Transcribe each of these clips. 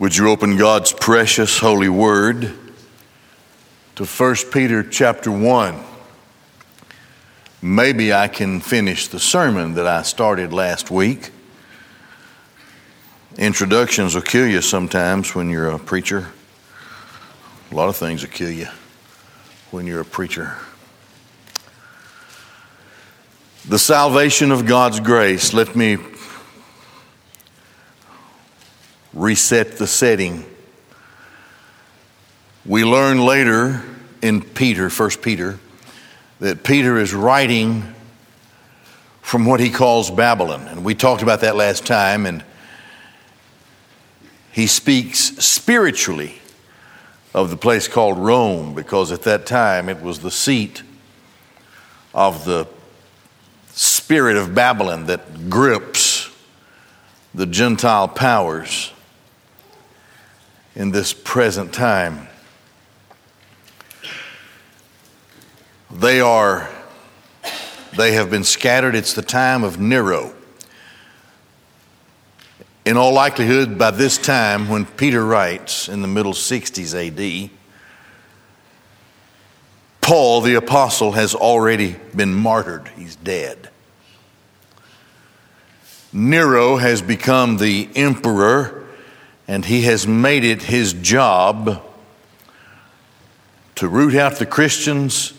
Would you open God's precious holy word to 1 Peter chapter 1? Maybe I can finish the sermon that I started last week. Introductions will kill you sometimes when you're a preacher. A lot of things will kill you when you're a preacher. The salvation of God's grace. Let me reset the setting. We learn later in Peter, 1 Peter, that Peter is writing from what he calls Babylon. And we talked about that last time, and he speaks spiritually of the place called Rome because at that time it was the seat of the spirit of Babylon that grips the Gentile powers in this present time. They are, they have been scattered. It's the time of Nero. In all likelihood, by this time, when Peter writes in the middle 60s AD, Paul the apostle has already been martyred. He's dead. Nero has become the emperor and he has made it his job to root out the Christians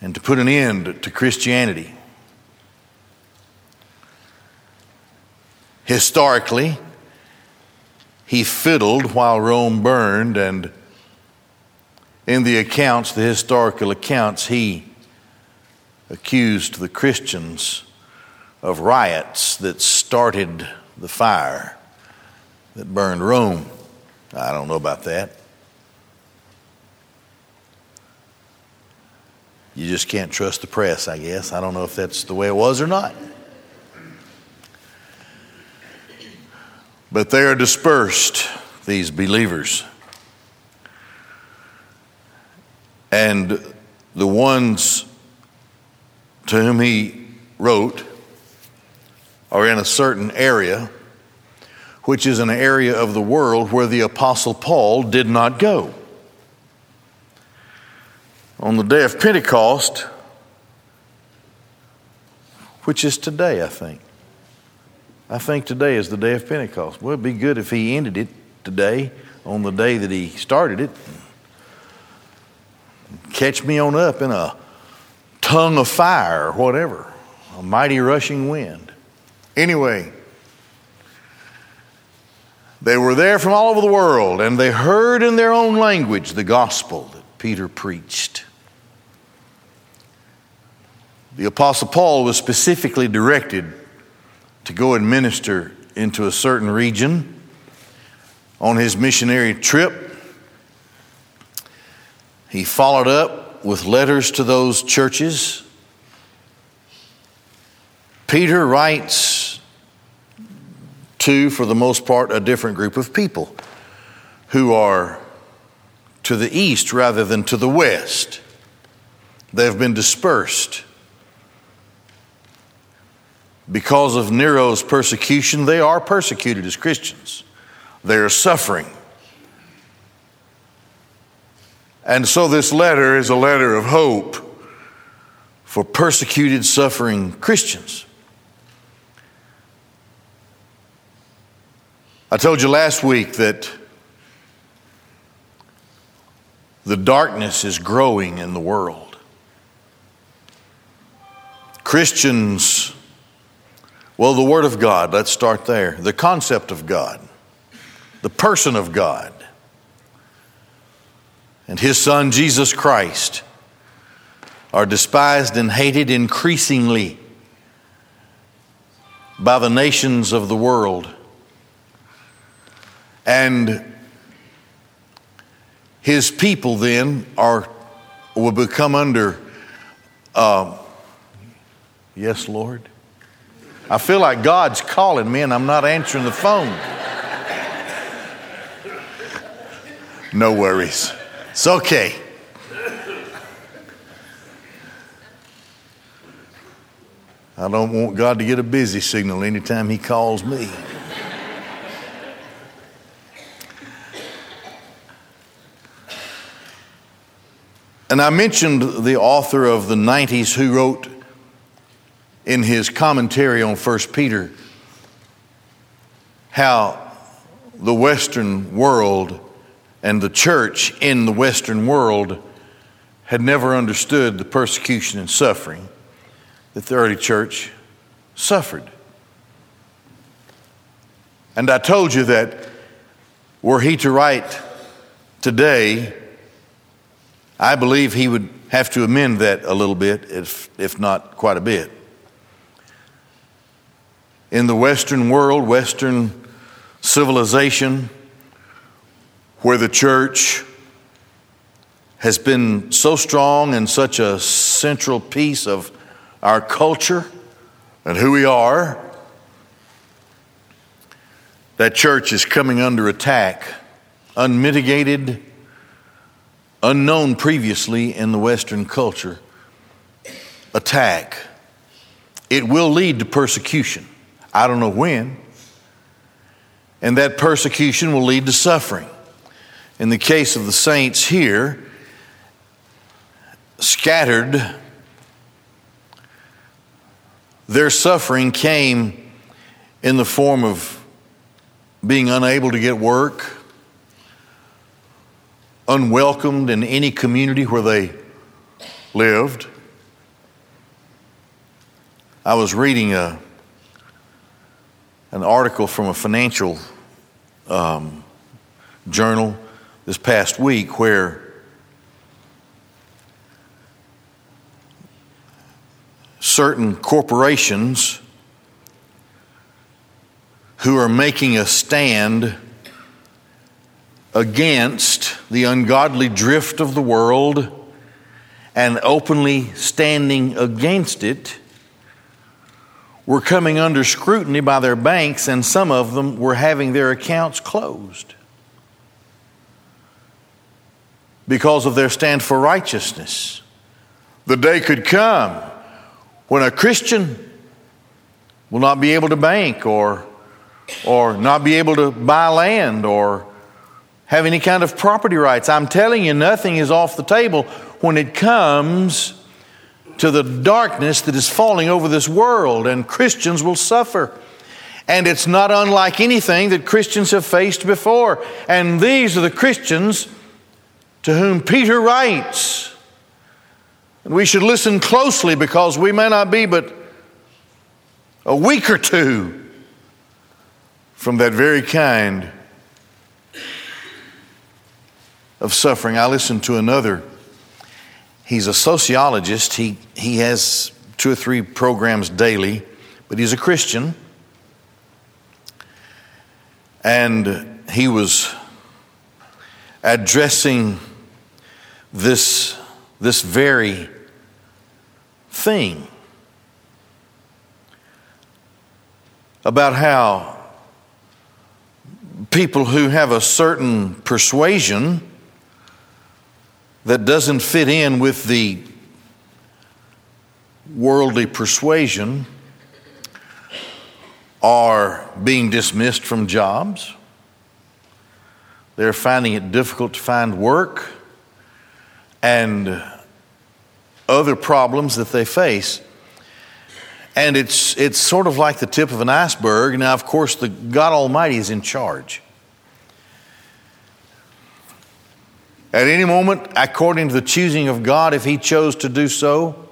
and to put an end to Christianity. Historically, he fiddled while Rome burned, and in the accounts, the historical accounts, he accused the Christians of riots that started the fire that burned Rome. I don't know about that. You just can't trust the press, I guess. I don't know if that's the way it was or not. But they are dispersed, these believers. And the ones to whom he wrote are in a certain area which is an area of the world where the Apostle Paul did not go. On the day of Pentecost, which is today, I think. I think today is the day of Pentecost. Well, it'd be good if he ended it today on the day that he started it. Catch me on up in a tongue of fire or whatever, a mighty rushing wind. Anyway, they were there from all over the world, and they heard in their own language the gospel that Peter preached. The Apostle Paul was specifically directed to go and minister into a certain region on his missionary trip. He followed up with letters to those churches. Peter writes to, for the most part, a different group of people who are to the east rather than to the west. They have been dispersed. Because of Nero's persecution, they are persecuted as Christians. They are suffering. And so, this letter is a letter of hope for persecuted, suffering Christians. I told you last week that the darkness is growing in the world. Christians, well, the Word of God, let's start there. The concept of God, the person of God, and His Son, Jesus Christ, are despised and hated increasingly by the nations of the world. And his people then are will become under uh, yes lord. I feel like god's calling me and i'm not answering the phone. No worries. It's okay. I don't want god to get a busy signal anytime he calls me And I mentioned the author of the 90s who wrote in his commentary on 1 Peter how the Western world and the church in the Western world had never understood the persecution and suffering that the early church suffered. And I told you that were he to write today, I believe he would have to amend that a little bit, if, if not quite a bit. In the Western world, Western civilization, where the church has been so strong and such a central piece of our culture and who we are, that church is coming under attack, unmitigated, unknown previously in the Western culture. Attack. It will lead to persecution. I don't know when. And that persecution will lead to suffering. In the case of the saints here, scattered, their suffering came in the form of being unable to get work, unwelcomed in any community where they lived. I was reading a, an article from a financial um, journal this past week where certain corporations who are making a stand against the ungodly drift of the world and openly standing against it were coming under scrutiny by their banks, and some of them were having their accounts closed because of their stand for righteousness. The day could come when a Christian will not be able to bank or or not be able to buy land or have any kind of property rights. I'm telling you, nothing is off the table when it comes to the darkness that is falling over this world, and Christians will suffer. And it's not unlike anything that Christians have faced before. And these are the Christians to whom Peter writes. And we should listen closely because we may not be but a week or two from that very kind of suffering. I listened to another. He's a sociologist. He, he has two or three programs daily, but he's a Christian. And he was addressing this, this very thing about how people who have a certain persuasion that doesn't fit in with the worldly persuasion are being dismissed from jobs. They're finding it difficult to find work and other problems that they face. And it's, it's sort of like the tip of an iceberg. Now, of course, the God Almighty is in charge. At any moment, according to the choosing of God, if He chose to do so,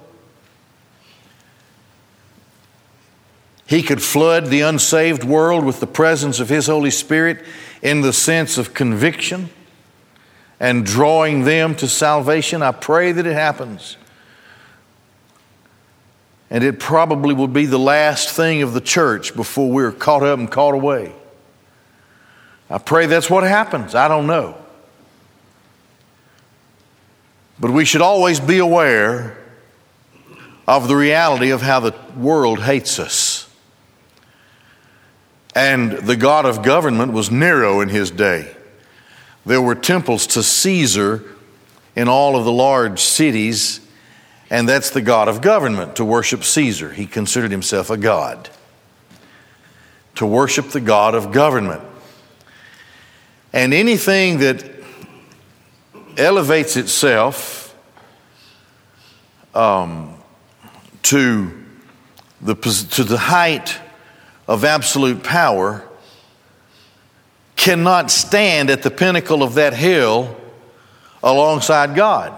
He could flood the unsaved world with the presence of His Holy Spirit in the sense of conviction and drawing them to salvation. I pray that it happens. And it probably will be the last thing of the church before we're caught up and caught away. I pray that's what happens. I don't know. But we should always be aware of the reality of how the world hates us. And the God of government was Nero in his day. There were temples to Caesar in all of the large cities and that's the God of government, to worship Caesar. He considered himself a God. To worship the God of government. And anything that elevates itself um, to, the, to the height of absolute power cannot stand at the pinnacle of that hill alongside God.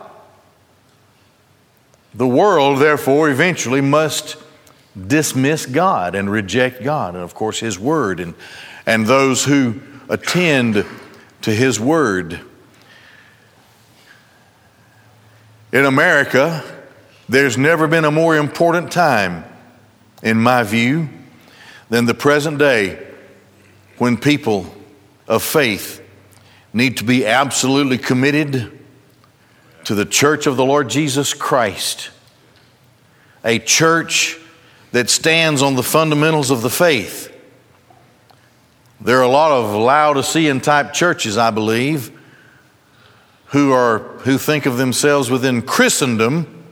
The world, therefore, eventually must dismiss God and reject God, and of course, His Word, and, and those who attend to His Word. In America, there's never been a more important time, in my view, than the present day when people of faith need to be absolutely committed to the church of the Lord Jesus Christ, a church that stands on the fundamentals of the faith. There are a lot of Laodicean type churches, I believe, who, are, who think of themselves within Christendom,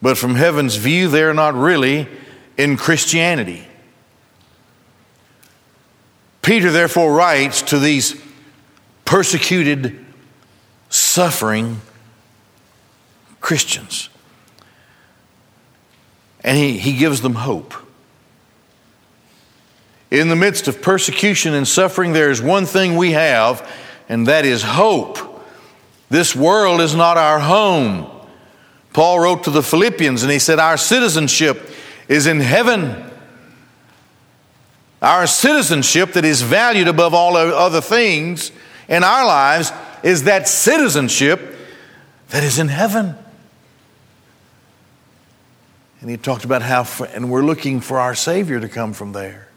but from heaven's view, they're not really in Christianity. Peter therefore writes to these persecuted, suffering Christians. And he, he gives them hope. In the midst of persecution and suffering, there is one thing we have, and that is hope. This world is not our home. Paul wrote to the Philippians and he said, Our citizenship is in heaven. Our citizenship that is valued above all other things in our lives is that citizenship that is in heaven. And he talked about how, and we're looking for our Savior to come from there.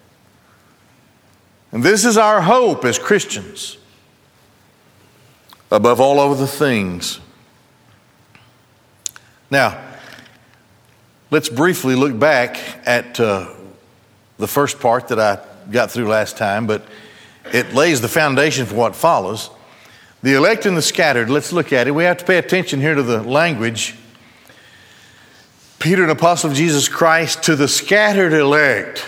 And this is our hope as Christians above all other things. Now, let's briefly look back at uh, the first part that I got through last time, but it lays the foundation for what follows. The elect and the scattered, let's look at it. We have to pay attention here to the language. Peter, an apostle of Jesus Christ, to the scattered elect.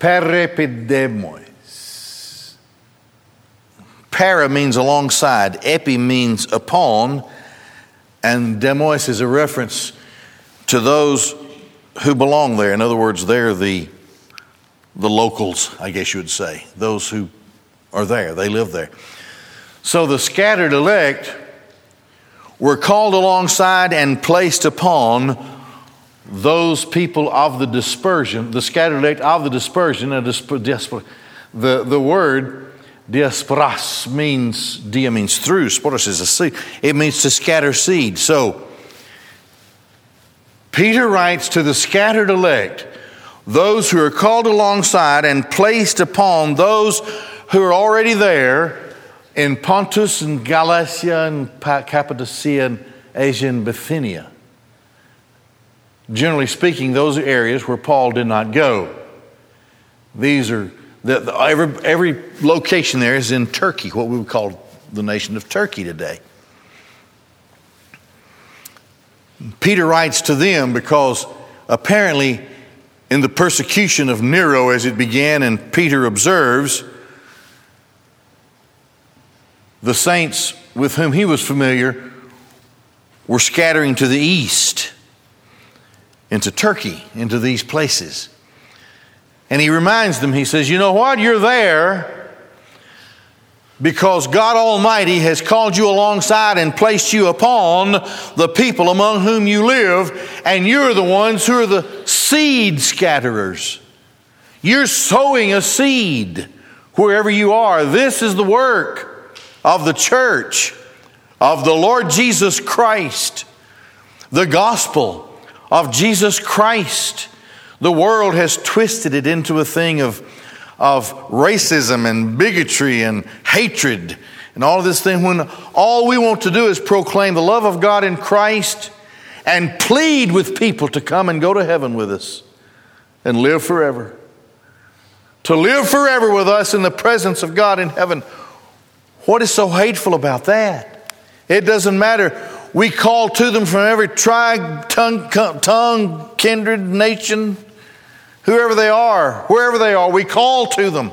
Parepidemos. Para means alongside, epi means upon, and demos is a reference to those who belong there. In other words, they're the, the locals, I guess you would say, those who are there, they live there. So the scattered elect were called alongside and placed upon those people of the dispersion, the scattered elect of the dispersion, the, the word Diasporas means, dia means through, sporos is a seed. It means to scatter seed. So, Peter writes to the scattered elect, those who are called alongside and placed upon those who are already there in Pontus and Galatia and Cappadocia and Asia and Bithynia. Generally speaking, those are areas where Paul did not go. These are the, the, every, every location there is in Turkey, what we would call the nation of Turkey today. Peter writes to them because apparently, in the persecution of Nero as it began, and Peter observes, the saints with whom he was familiar were scattering to the east, into Turkey, into these places. And he reminds them, he says, You know what? You're there because God Almighty has called you alongside and placed you upon the people among whom you live, and you're the ones who are the seed scatterers. You're sowing a seed wherever you are. This is the work of the church of the Lord Jesus Christ, the gospel of Jesus Christ. The world has twisted it into a thing of, of racism and bigotry and hatred and all this thing when all we want to do is proclaim the love of God in Christ and plead with people to come and go to heaven with us and live forever. To live forever with us in the presence of God in heaven. What is so hateful about that? It doesn't matter. We call to them from every tribe, tongue, tongue kindred, nation, whoever they are, wherever they are, we call to them.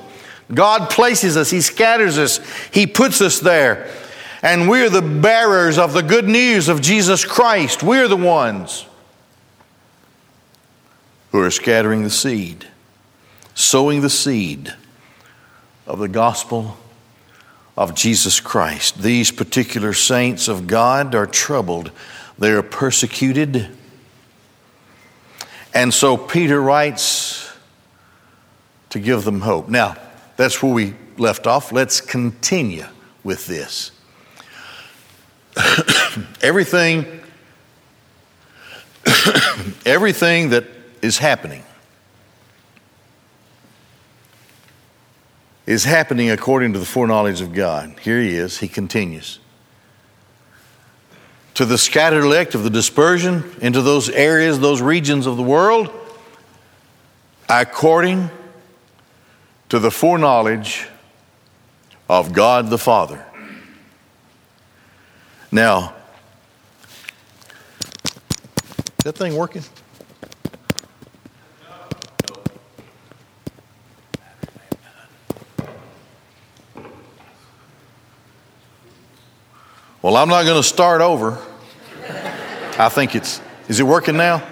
God places us, He scatters us, He puts us there. And we're the bearers of the good news of Jesus Christ. We're the ones who are scattering the seed, sowing the seed of the gospel of Jesus Christ. These particular saints of God are troubled, they are persecuted. And so Peter writes to give them hope. Now, that's where we left off. Let's continue with this. everything, everything that is happening is happening according to the foreknowledge of God. Here he is, he continues. To the scattered elect of the dispersion into those areas, those regions of the world, according to the foreknowledge of God the Father. Now, is that thing working? Well, I'm not going to start over. I think it's, is it working now?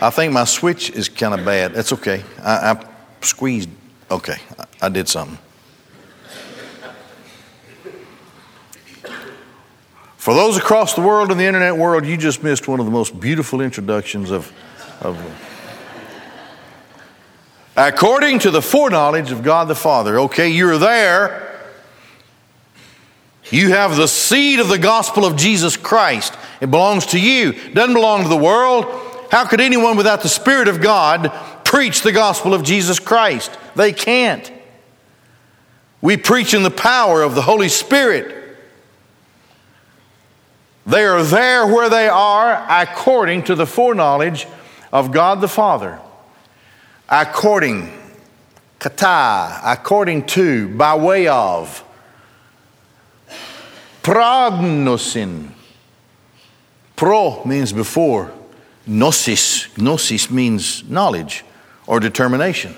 I think my switch is kind of bad. That's okay. I, I squeezed. Okay, I, I did something. For those across the world in the internet world, you just missed one of the most beautiful introductions of, of according to the foreknowledge of God the Father. Okay, you're there. You have the seed of the gospel of Jesus Christ. It belongs to you. It doesn't belong to the world. How could anyone without the Spirit of God preach the gospel of Jesus Christ? They can't. We preach in the power of the Holy Spirit. They are there where they are according to the foreknowledge of God the Father. According, kata, according to, by way of prognosin. Pro means before. Gnosis. Gnosis means knowledge or determination.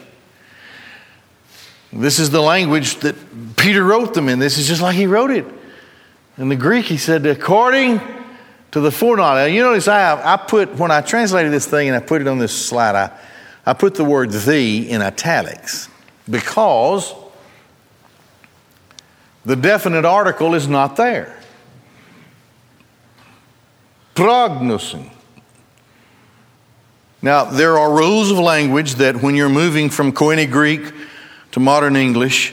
This is the language that Peter wrote them in. This is just like he wrote it. In the Greek, he said, according to the foreknowledge. You notice I, I put, when I translated this thing and I put it on this slide, I, I put the word "the" in italics because the definite article is not there. Prognosin. Now, there are rules of language that when you're moving from Koine Greek to modern English,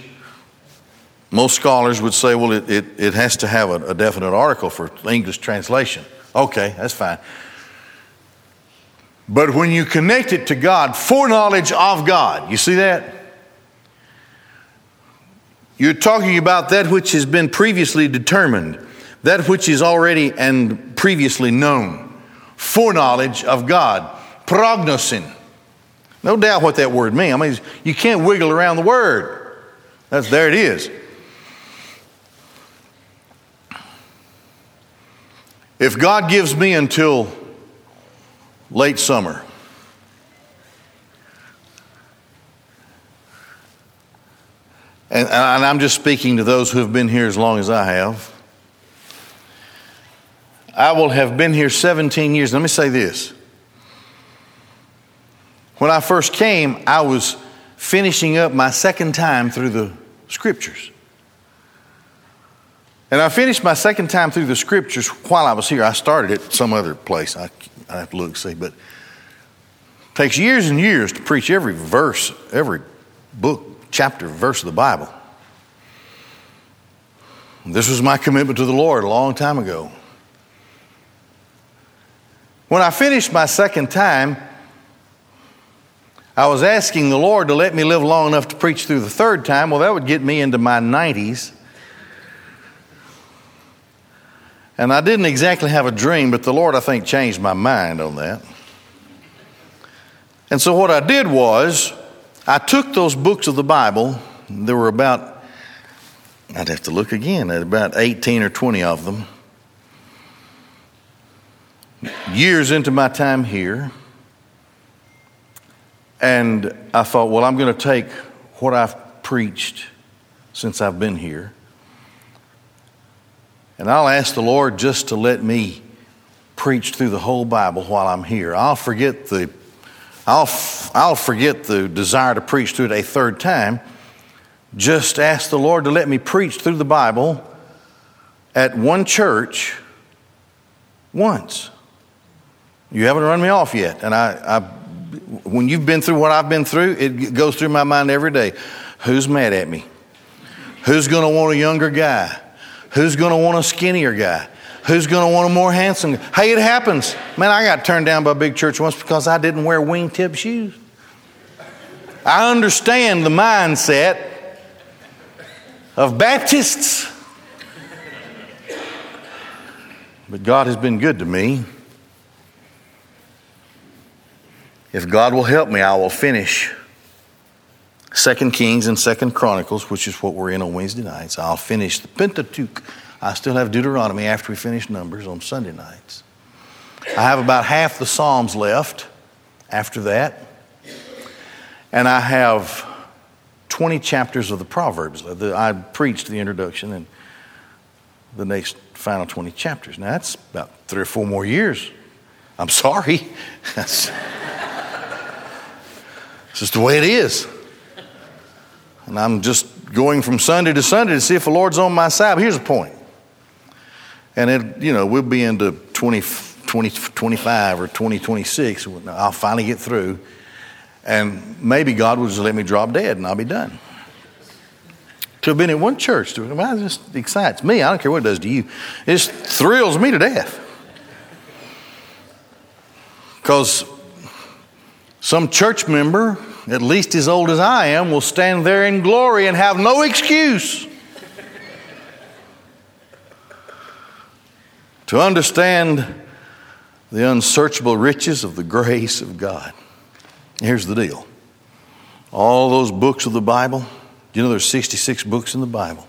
most scholars would say, well, it, it, it has to have a, a definite article for English translation. Okay, that's fine. But when you connect it to God, foreknowledge of God, you see that? You're talking about that which has been previously determined, that which is already and previously known. Foreknowledge of God. Prognosin. No doubt what that word means. I mean, you can't wiggle around the word. That's there it is. If God gives me until late summer, And, and I'm just speaking to those who have been here as long as I have. I will have been here 17 years. Let me say this. When I first came, I was finishing up my second time through the scriptures. And I finished my second time through the scriptures while I was here. I started at some other place. I, I have to look see, but it takes years and years to preach every verse, every book chapter, verse of the Bible. This was my commitment to the Lord a long time ago. When I finished my second time, I was asking the Lord to let me live long enough to preach through the third time. Well, that would get me into my 90s. And I didn't exactly have a dream, but the Lord, I think, changed my mind on that. And so what I did was, I took those books of the Bible, there were about, I'd have to look again, at about 18 or 20 of them, years into my time here. And I thought, well, I'm going to take what I've preached since I've been here, And I'll ask the Lord just to let me preach through the whole Bible while I'm here. I'll forget the I'll, I'll forget the desire to preach through it a third time. Just ask the Lord to let me preach through the Bible at one church once. You haven't run me off yet. And I, I, when you've been through what I've been through, it goes through my mind every day. Who's mad at me? Who's going to want a younger guy? Who's going to want a skinnier guy? Who's going to want a more handsome? Hey, it happens. Man, I got turned down by a big church once because I didn't wear wingtip shoes. I understand the mindset of Baptists. But God has been good to me. If God will help me, I will finish Second Kings and Second Chronicles, which is what we're in on Wednesday nights. I'll finish the Pentateuch I still have Deuteronomy after we finish Numbers on Sunday nights. I have about half the Psalms left after that. And I have 20 chapters of the Proverbs. I preached the introduction and the next final 20 chapters. Now, that's about three or four more years. I'm sorry. just the way it is. And I'm just going from Sunday to Sunday to see if the Lord's on my side. But here's the point and it, you know, we'll be into 20, 20, 25 or 2026. I'll finally get through. And maybe God will just let me drop dead and I'll be done. To have been in one church, to, well, it just excites me. I don't care what it does to you. It just thrills me to death. Because some church member, at least as old as I am, will stand there in glory and have no excuse. to understand the unsearchable riches of the grace of God. Here's the deal all those books of the Bible, you know there's 66 books in the Bible.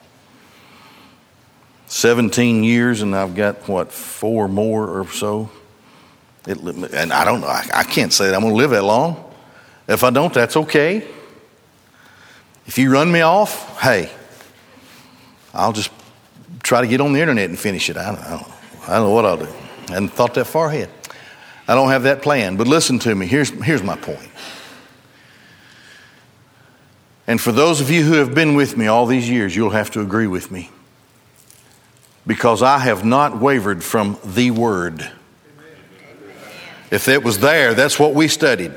17 years, and I've got what, four more or so. It, and I don't know, I, I can't say that I'm going to live that long. If I don't, that's okay. If you run me off, hey, I'll just try to get on the internet and finish it. I don't, I don't know. I don't know what I'll do. I hadn't thought that far ahead. I don't have that plan. But listen to me. Here's, here's my point. And for those of you who have been with me all these years, you'll have to agree with me. Because I have not wavered from the Word. If it was there, that's what we studied.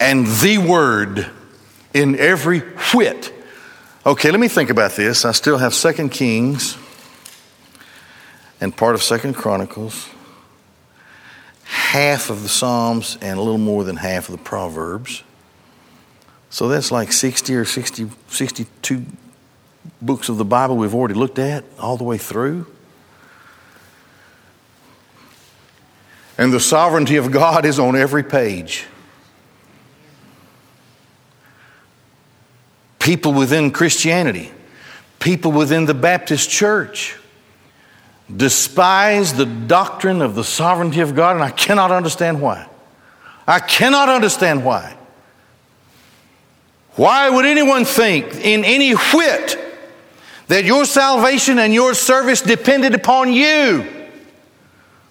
And the Word in every whit Okay, let me think about this. I still have Second Kings and part of Second Chronicles, half of the Psalms, and a little more than half of the Proverbs. So that's like 60 or 60, 62 books of the Bible we've already looked at all the way through. And the sovereignty of God is on every page. people within Christianity, people within the Baptist church despise the doctrine of the sovereignty of God, and I cannot understand why. I cannot understand why. Why would anyone think in any whit that your salvation and your service depended upon you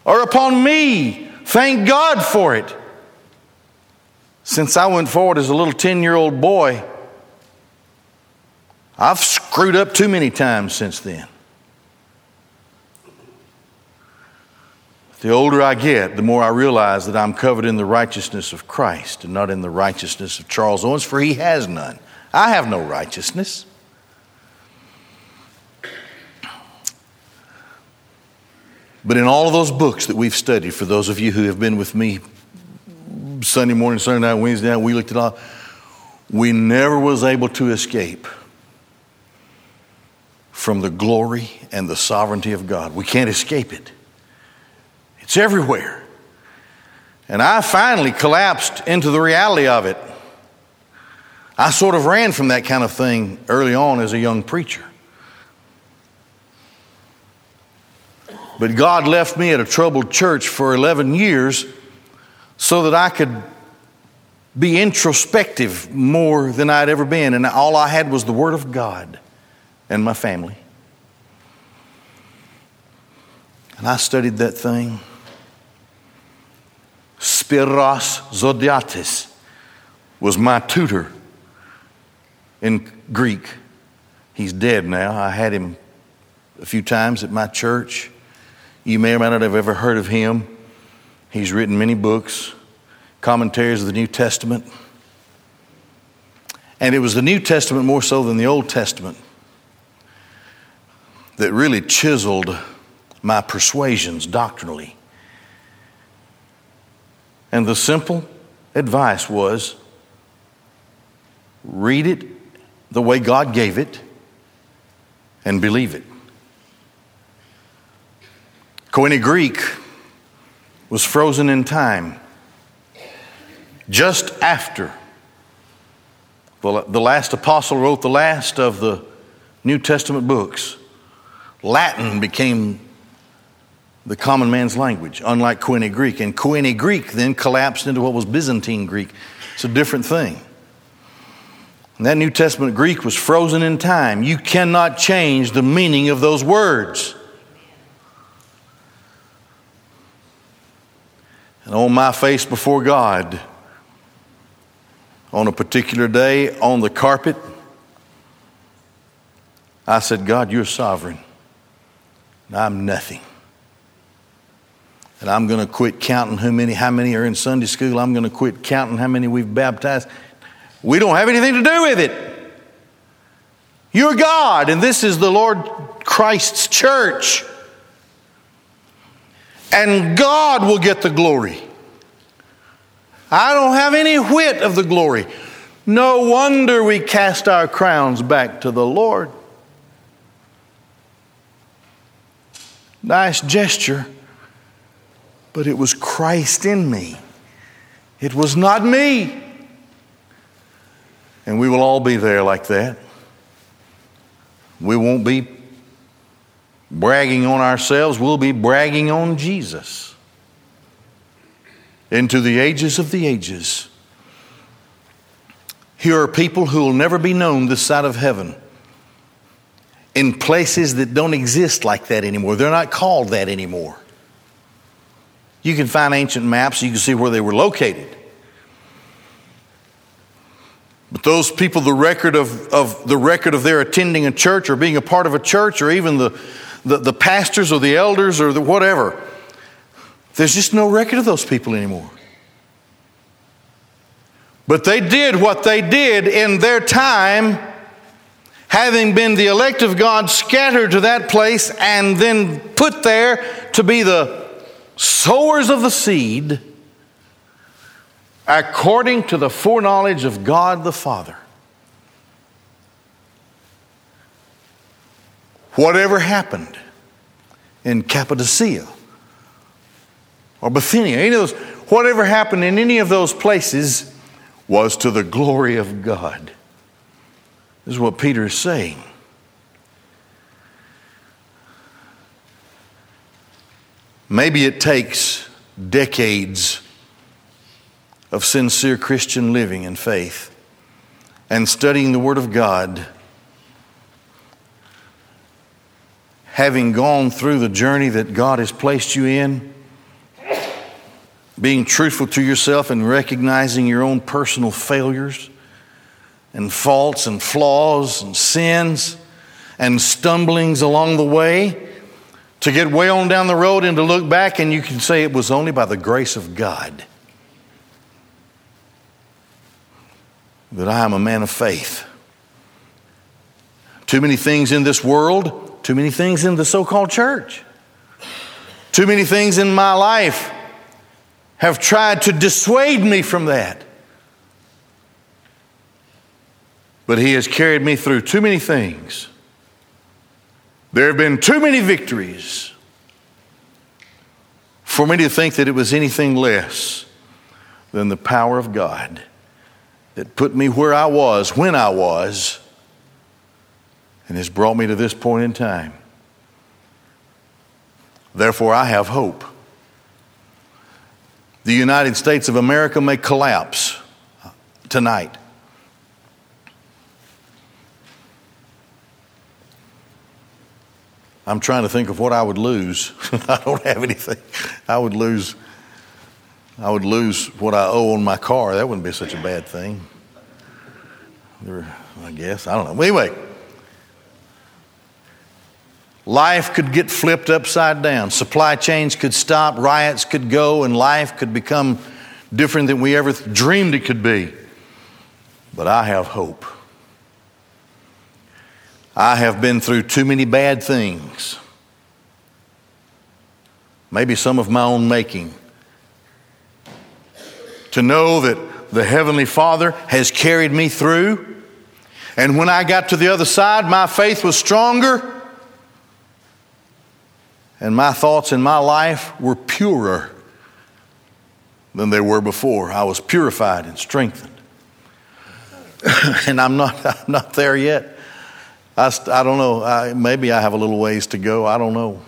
or upon me? Thank God for it. Since I went forward as a little 10 year old boy, I've screwed up too many times since then. The older I get, the more I realize that I'm covered in the righteousness of Christ and not in the righteousness of Charles Owens, for he has none. I have no righteousness. But in all of those books that we've studied, for those of you who have been with me Sunday morning, Sunday night, Wednesday night, we looked at all, we never was able to escape from the glory and the sovereignty of God. We can't escape it, it's everywhere. And I finally collapsed into the reality of it. I sort of ran from that kind of thing early on as a young preacher. But God left me at a troubled church for 11 years so that I could be introspective more than I'd ever been. And all I had was the Word of God and my family. And I studied that thing. Spiros Zodhiates was my tutor in Greek. He's dead now. I had him a few times at my church. You may or may not have ever heard of him. He's written many books, commentaries of the New Testament. And it was the New Testament more so than the Old Testament that really chiseled my persuasions doctrinally. And the simple advice was read it the way God gave it and believe it. Koine Greek was frozen in time just after the last apostle wrote the last of the New Testament books. Latin became the common man's language, unlike Koine Greek. And Koine Greek then collapsed into what was Byzantine Greek. It's a different thing. And that New Testament Greek was frozen in time. You cannot change the meaning of those words. And on my face before God, on a particular day on the carpet, I said, God, you're sovereign. And I'm nothing. And I'm going to quit counting how many, how many are in Sunday school. I'm going to quit counting how many we've baptized. We don't have anything to do with it. You're God, and this is the Lord Christ's church. And God will get the glory. I don't have any whit of the glory. No wonder we cast our crowns back to the Lord. Nice gesture, but it was Christ in me. It was not me. And we will all be there like that. We won't be bragging on ourselves, we'll be bragging on Jesus into the ages of the ages. Here are people who will never be known this side of heaven in places that don't exist like that anymore. They're not called that anymore. You can find ancient maps, you can see where they were located. But those people, the record of, of the record of their attending a church or being a part of a church or even the, the, the pastors or the elders or the whatever, there's just no record of those people anymore. But they did what they did in their time, having been the elect of God scattered to that place and then put there to be the sowers of the seed according to the foreknowledge of God the Father. Whatever happened in Cappadocia, or Bithynia, any of those, whatever happened in any of those places was to the glory of God. This is what Peter is saying. Maybe it takes decades of sincere Christian living and faith and studying the Word of God, having gone through the journey that God has placed you in being truthful to yourself and recognizing your own personal failures and faults and flaws and sins and stumblings along the way to get way on down the road and to look back and you can say it was only by the grace of God that I am a man of faith. Too many things in this world, too many things in the so called church, too many things in my life have tried to dissuade me from that. But He has carried me through too many things. There have been too many victories for me to think that it was anything less than the power of God that put me where I was when I was and has brought me to this point in time. Therefore, I have hope the United States of America may collapse tonight. I'm trying to think of what I would lose. I don't have anything. I would lose. I would lose what I owe on my car. That wouldn't be such a bad thing. I guess. I don't know. Anyway, life could get flipped upside down. Supply chains could stop, riots could go, and life could become different than we ever dreamed it could be. But I have hope. I have been through too many bad things, maybe some of my own making, to know that the Heavenly Father has carried me through. And when I got to the other side, my faith was stronger, and my thoughts in my life were purer than they were before. I was purified and strengthened. and I'm not, I'm not there yet. I, I don't know. I, maybe I have a little ways to go. I don't know.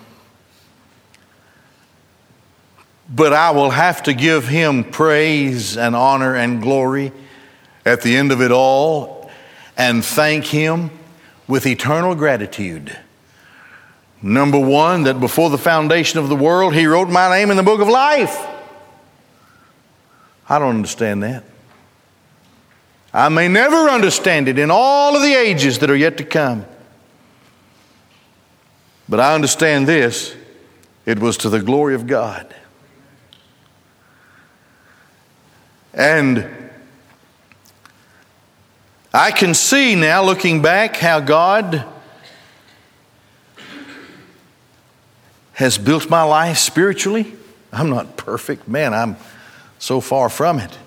But I will have to give him praise and honor and glory at the end of it all and thank him with eternal gratitude. Number one, that before the foundation of the world, he wrote my name in the book of life. I don't understand that. I may never understand it in all of the ages that are yet to come. But I understand this it was to the glory of God. And I can see now, looking back, how God has built my life spiritually. I'm not perfect. Man, I'm so far from it.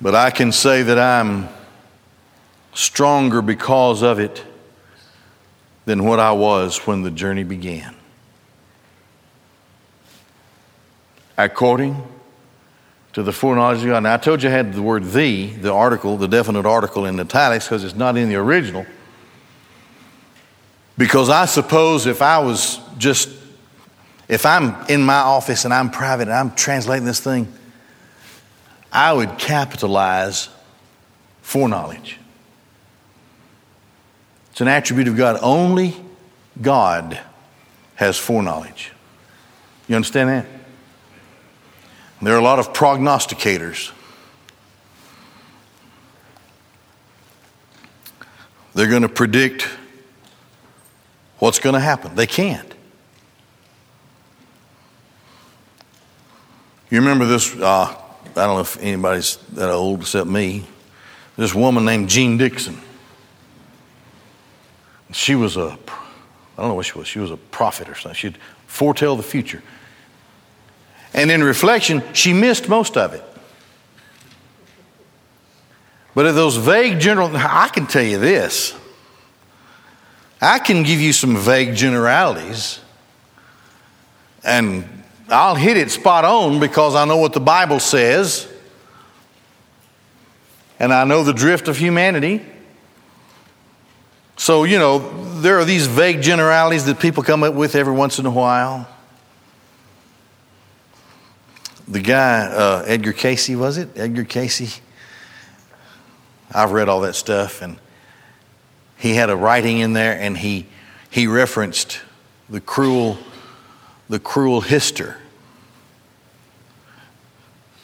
But I can say that I'm stronger because of it than what I was when the journey began. According to the foreknowledge of God. Now, I told you I had the word the, the article, the definite article in italics because it's not in the original. Because I suppose if I was just, if I'm in my office and I'm private and I'm translating this thing, I would capitalize foreknowledge. It's an attribute of God. Only God has foreknowledge. You understand that? There are a lot of prognosticators. They're going to predict what's going to happen. They can't. You remember this? Uh, I don't know if anybody's that old except me. This woman named Jeane Dixon. She was a, I don't know what she was, she was a prophet or something. She'd foretell the future. And in reflection, she missed most of it. But of those vague general, I can tell you this. I can give you some vague generalities, and I'll hit it spot on because I know what the Bible says, and I know the drift of humanity. So, you know, there are these vague generalities that people come up with every once in a while. The guy, uh, Edgar Cayce, was it? Edgar Cayce. I've read all that stuff, and he had a writing in there, and he, he referenced the cruel the cruel hister.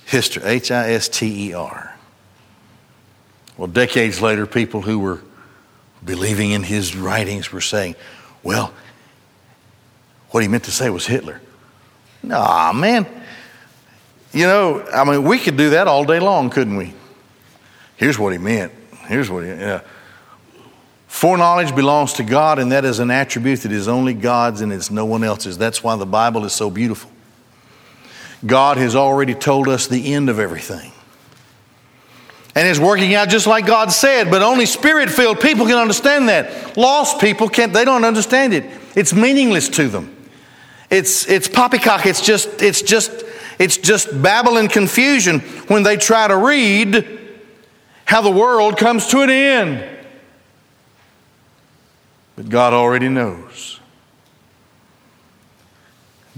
Hister, H I S T E R. Well, decades later, people who were believing in his writings were saying, well, what he meant to say was Hitler. Nah, man. You know, I mean, we could do that all day long, couldn't we? Here's what he meant. Here's what he, yeah. Foreknowledge belongs to God, and that is an attribute that is only God's and it's no one else's. That's why the Bible is so beautiful. God has already told us the end of everything. And it's working out just like God said, but only spirit filled people can understand that. Lost people can't, they don't understand it. It's meaningless to them. It's, it's poppycock. It's just, it's just, it's just babble and confusion when they try to read how the world comes to an end. But God already knows.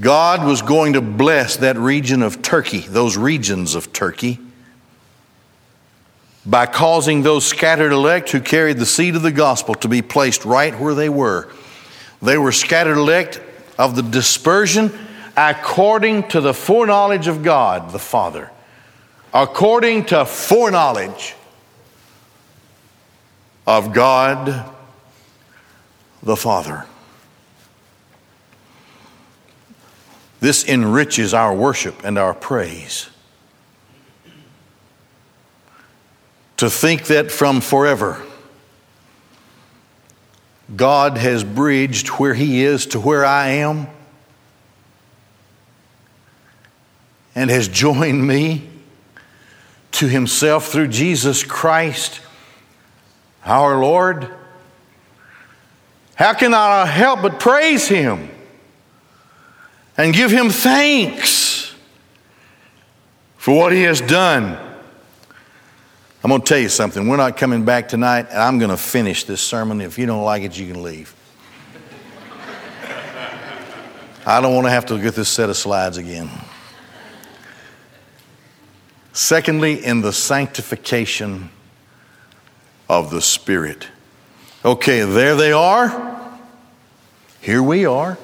God was going to bless that region of Turkey, those regions of Turkey, by causing those scattered elect who carried the seed of the gospel to be placed right where they were. They were scattered elect of the dispersion according to the foreknowledge of God the Father. According to foreknowledge of God the Father. This enriches our worship and our praise. To think that from forever, God has bridged where He is to where I am and has joined me to Himself through Jesus Christ, our Lord. How can I help but praise Him and give Him thanks for what He has done? I'm going to tell you something. We're not coming back tonight, and I'm going to finish this sermon. If you don't like it, you can leave. I don't want to have to get this set of slides again. Secondly, in the sanctification of the Spirit. Okay, there they are. Here we are.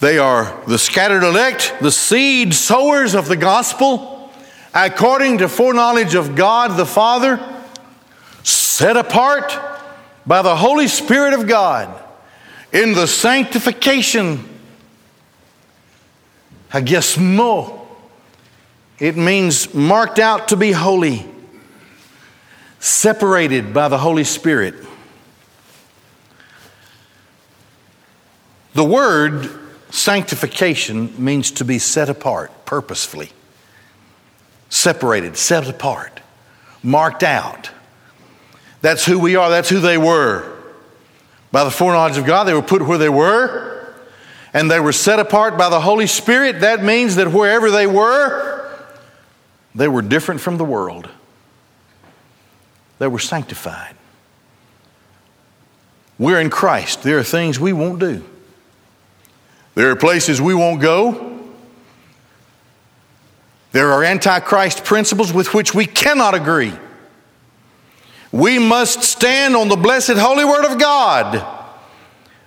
They are the scattered elect, the seed sowers of the gospel, according to foreknowledge of God the Father, set apart by the Holy Spirit of God in the sanctification. Hagiasmo. It means marked out to be holy separated by the Holy Spirit. The word sanctification means to be set apart purposefully, separated, set apart, marked out. That's who we are, that's who they were. By the foreknowledge of God, they were put where they were, and they were set apart by the Holy Spirit. That means that wherever they were, they were different from the world. They were sanctified. We're in Christ. There are things we won't do. There are places we won't go. There are antichrist principles with which we cannot agree. We must stand on the blessed holy word of God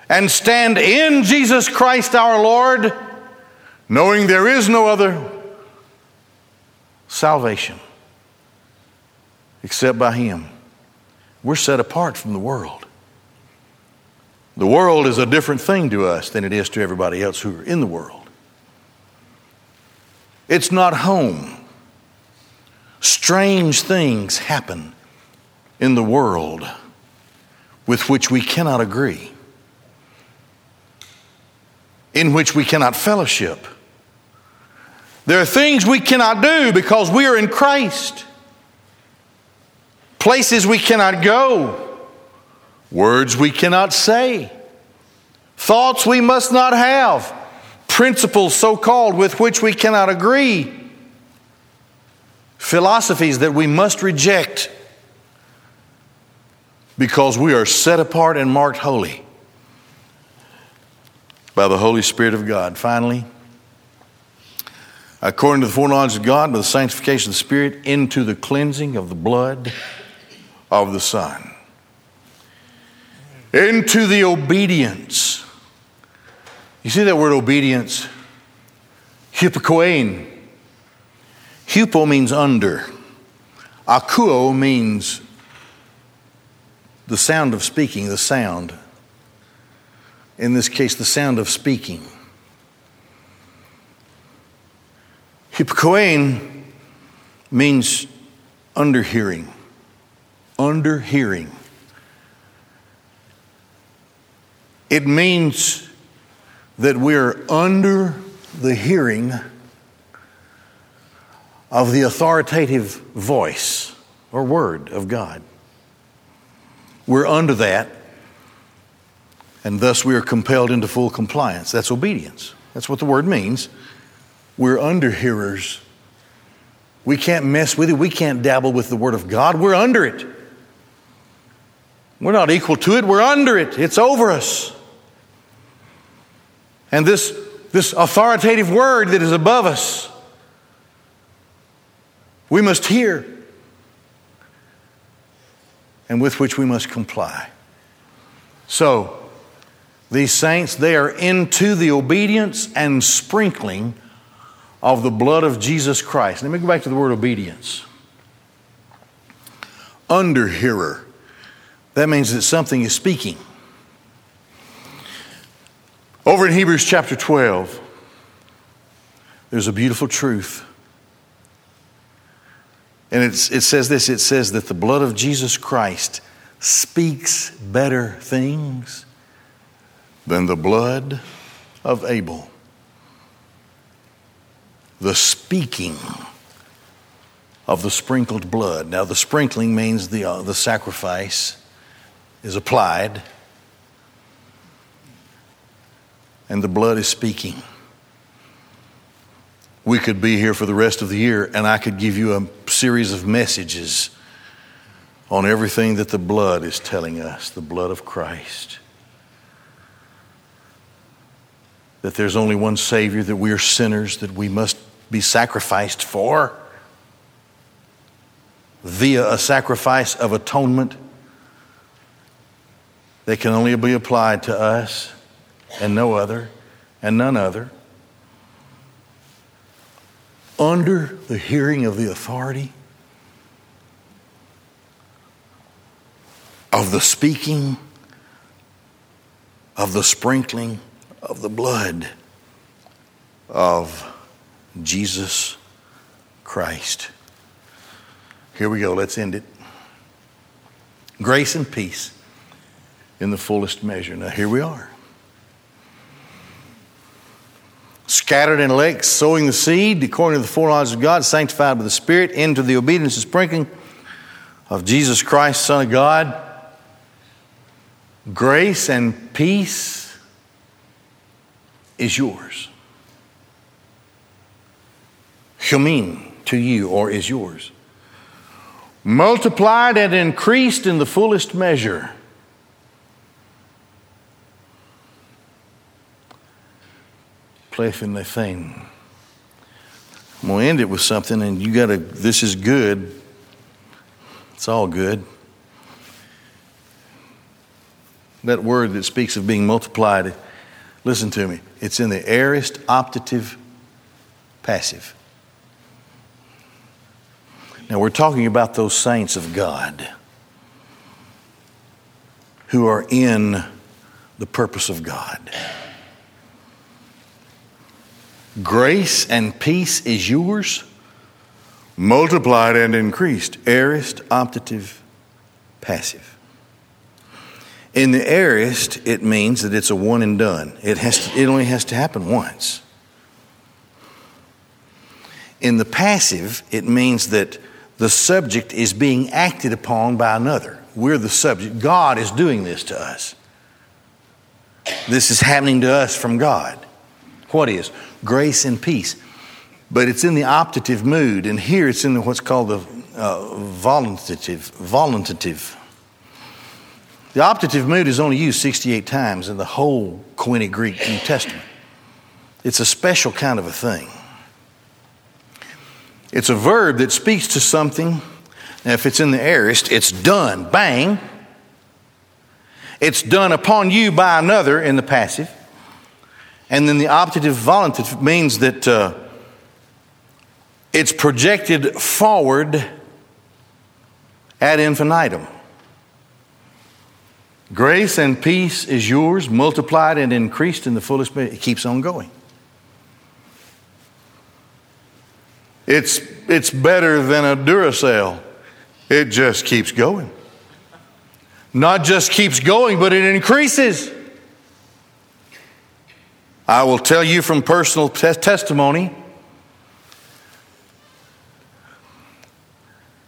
and stand in Jesus Christ our Lord, knowing there is no other salvation except by Him. We're set apart from the world. The world is a different thing to us than it is to everybody else who are in the world. It's not home. Strange things happen in the world with which we cannot agree, in which we cannot fellowship. There are things we cannot do because we are in Christ places we cannot go, words we cannot say, thoughts we must not have, principles so called with which we cannot agree, philosophies that we must reject because we are set apart and marked holy by the Holy Spirit of God. Finally, according to the foreknowledge of God, by the sanctification of the Spirit, into the cleansing of the blood of the Son. Into the obedience. You see that word obedience? Hypokoein. Hypo means under. Akuo means the sound of speaking, the sound. In this case, the sound of speaking. Hypokoein means under hearing under hearing. It means that we're under the hearing of the authoritative voice or word of God. We're under that, and thus we are compelled into full compliance. That's obedience. That's what the word means. We're under hearers. We can't mess with it. We can't dabble with the word of God. We're under it. We're not equal to it, we're under it. It's over us. And this, this authoritative word that is above us we must hear and with which we must comply. So, these saints, they are into the obedience and sprinkling of the blood of Jesus Christ. Let me go back to the word obedience. Under hearer. That means that something is speaking. Over in Hebrews chapter 12, there's a beautiful truth. And it says this it says that the blood of Jesus Christ speaks better things than the blood of Abel. The speaking of the sprinkled blood. Now, the sprinkling means the, uh, the sacrifice is applied, and the blood is speaking. We could be here for the rest of the year, and I could give you a series of messages on everything that the blood is telling us the blood of Christ. That there's only one Savior, that we are sinners, that we must be sacrificed for via a sacrifice of atonement that can only be applied to us and no other and none other under the hearing of the authority of the speaking, of the sprinkling of the blood of Jesus Christ. Here we go, let's end it. Grace and peace in the fullest measure. Now, here we are scattered in lakes, sowing the seed according to the foreknowledge of God, sanctified by the Spirit, into the obedience and sprinkling of Jesus Christ, Son of God. Grace and peace is yours. Humin to you, or is yours. Multiplied and increased in the fullest measure playing the thing. I'm going to end it with something, and you got to, this is good. It's all good. That word that speaks of being multiplied, listen to me, it's in the aorist optative passive. Now, we're talking about those saints of God who are in the purpose of God. Grace and peace is yours, multiplied and increased. Aorist, optative, passive. In the aorist, it means that it's a one and done. It, has to, it only has to happen once. In the passive, it means that the subject is being acted upon by another. We're the subject. God is doing this to us. This is happening to us from God. What is? Grace and peace. But it's in the optative mood, and here it's in the, what's called the uh, voluntative. Voluntative. The optative mood is only used 68 times in the whole Koine Greek New Testament. It's a special kind of a thing. It's a verb that speaks to something. Now, if it's in the aorist, it's done, bang. It's done upon you by another in the passive. And then the optative voluntative means that uh, it's projected forward ad infinitum. Grace and peace is yours, multiplied and increased in the fullest. It keeps on going. It's, it's better than a Duracell. It just keeps going. Not just keeps going, but it increases. I will tell you from personal te- testimony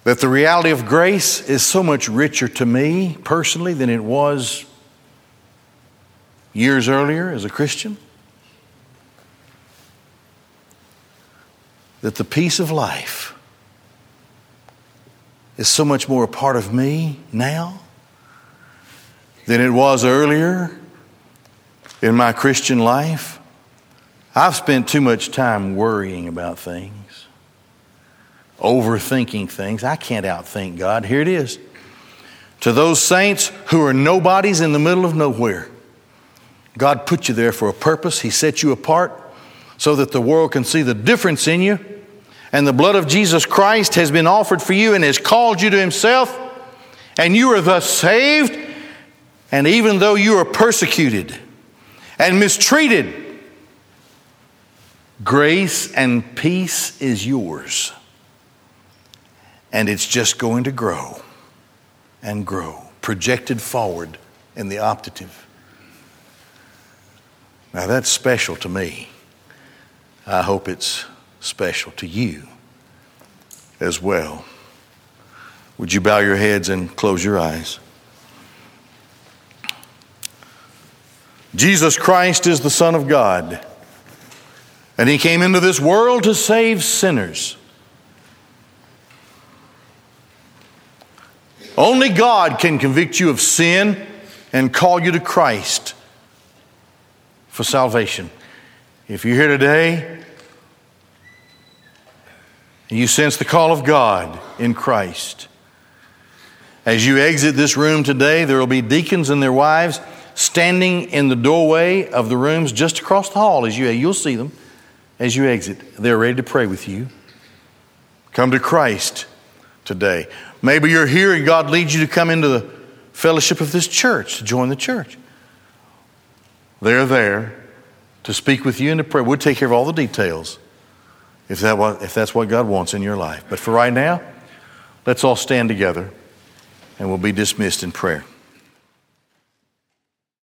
that the reality of grace is so much richer to me personally than it was years earlier as a Christian. That the peace of life is so much more a part of me now than it was earlier in my Christian life, I've spent too much time worrying about things, overthinking things. I can't outthink God. Here it is. To those saints who are nobodies in the middle of nowhere, God put you there for a purpose. He set you apart so that the world can see the difference in you. And the blood of Jesus Christ has been offered for you and has called you to Himself. And you are thus saved. And even though you are persecuted and mistreated, grace and peace is yours. And it's just going to grow and grow, projected forward in the optative. Now that's special to me. I hope it's special to you as well. Would you bow your heads and close your eyes? Jesus Christ is the Son of God, and He came into this world to save sinners. Only God can convict you of sin and call you to Christ for salvation. If you're here today and you sense the call of God in Christ, as you exit this room today, there will be deacons and their wives standing in the doorway of the rooms just across the hall as you you'll see them as you exit. They're ready to pray with you. Come to Christ today. Maybe you're here and God leads you to come into the fellowship of this church, to join the church. They're there to speak with you and to pray. We'll take care of all the details if, that was, if that's what God wants in your life. But for right now, let's all stand together and we'll be dismissed in prayer.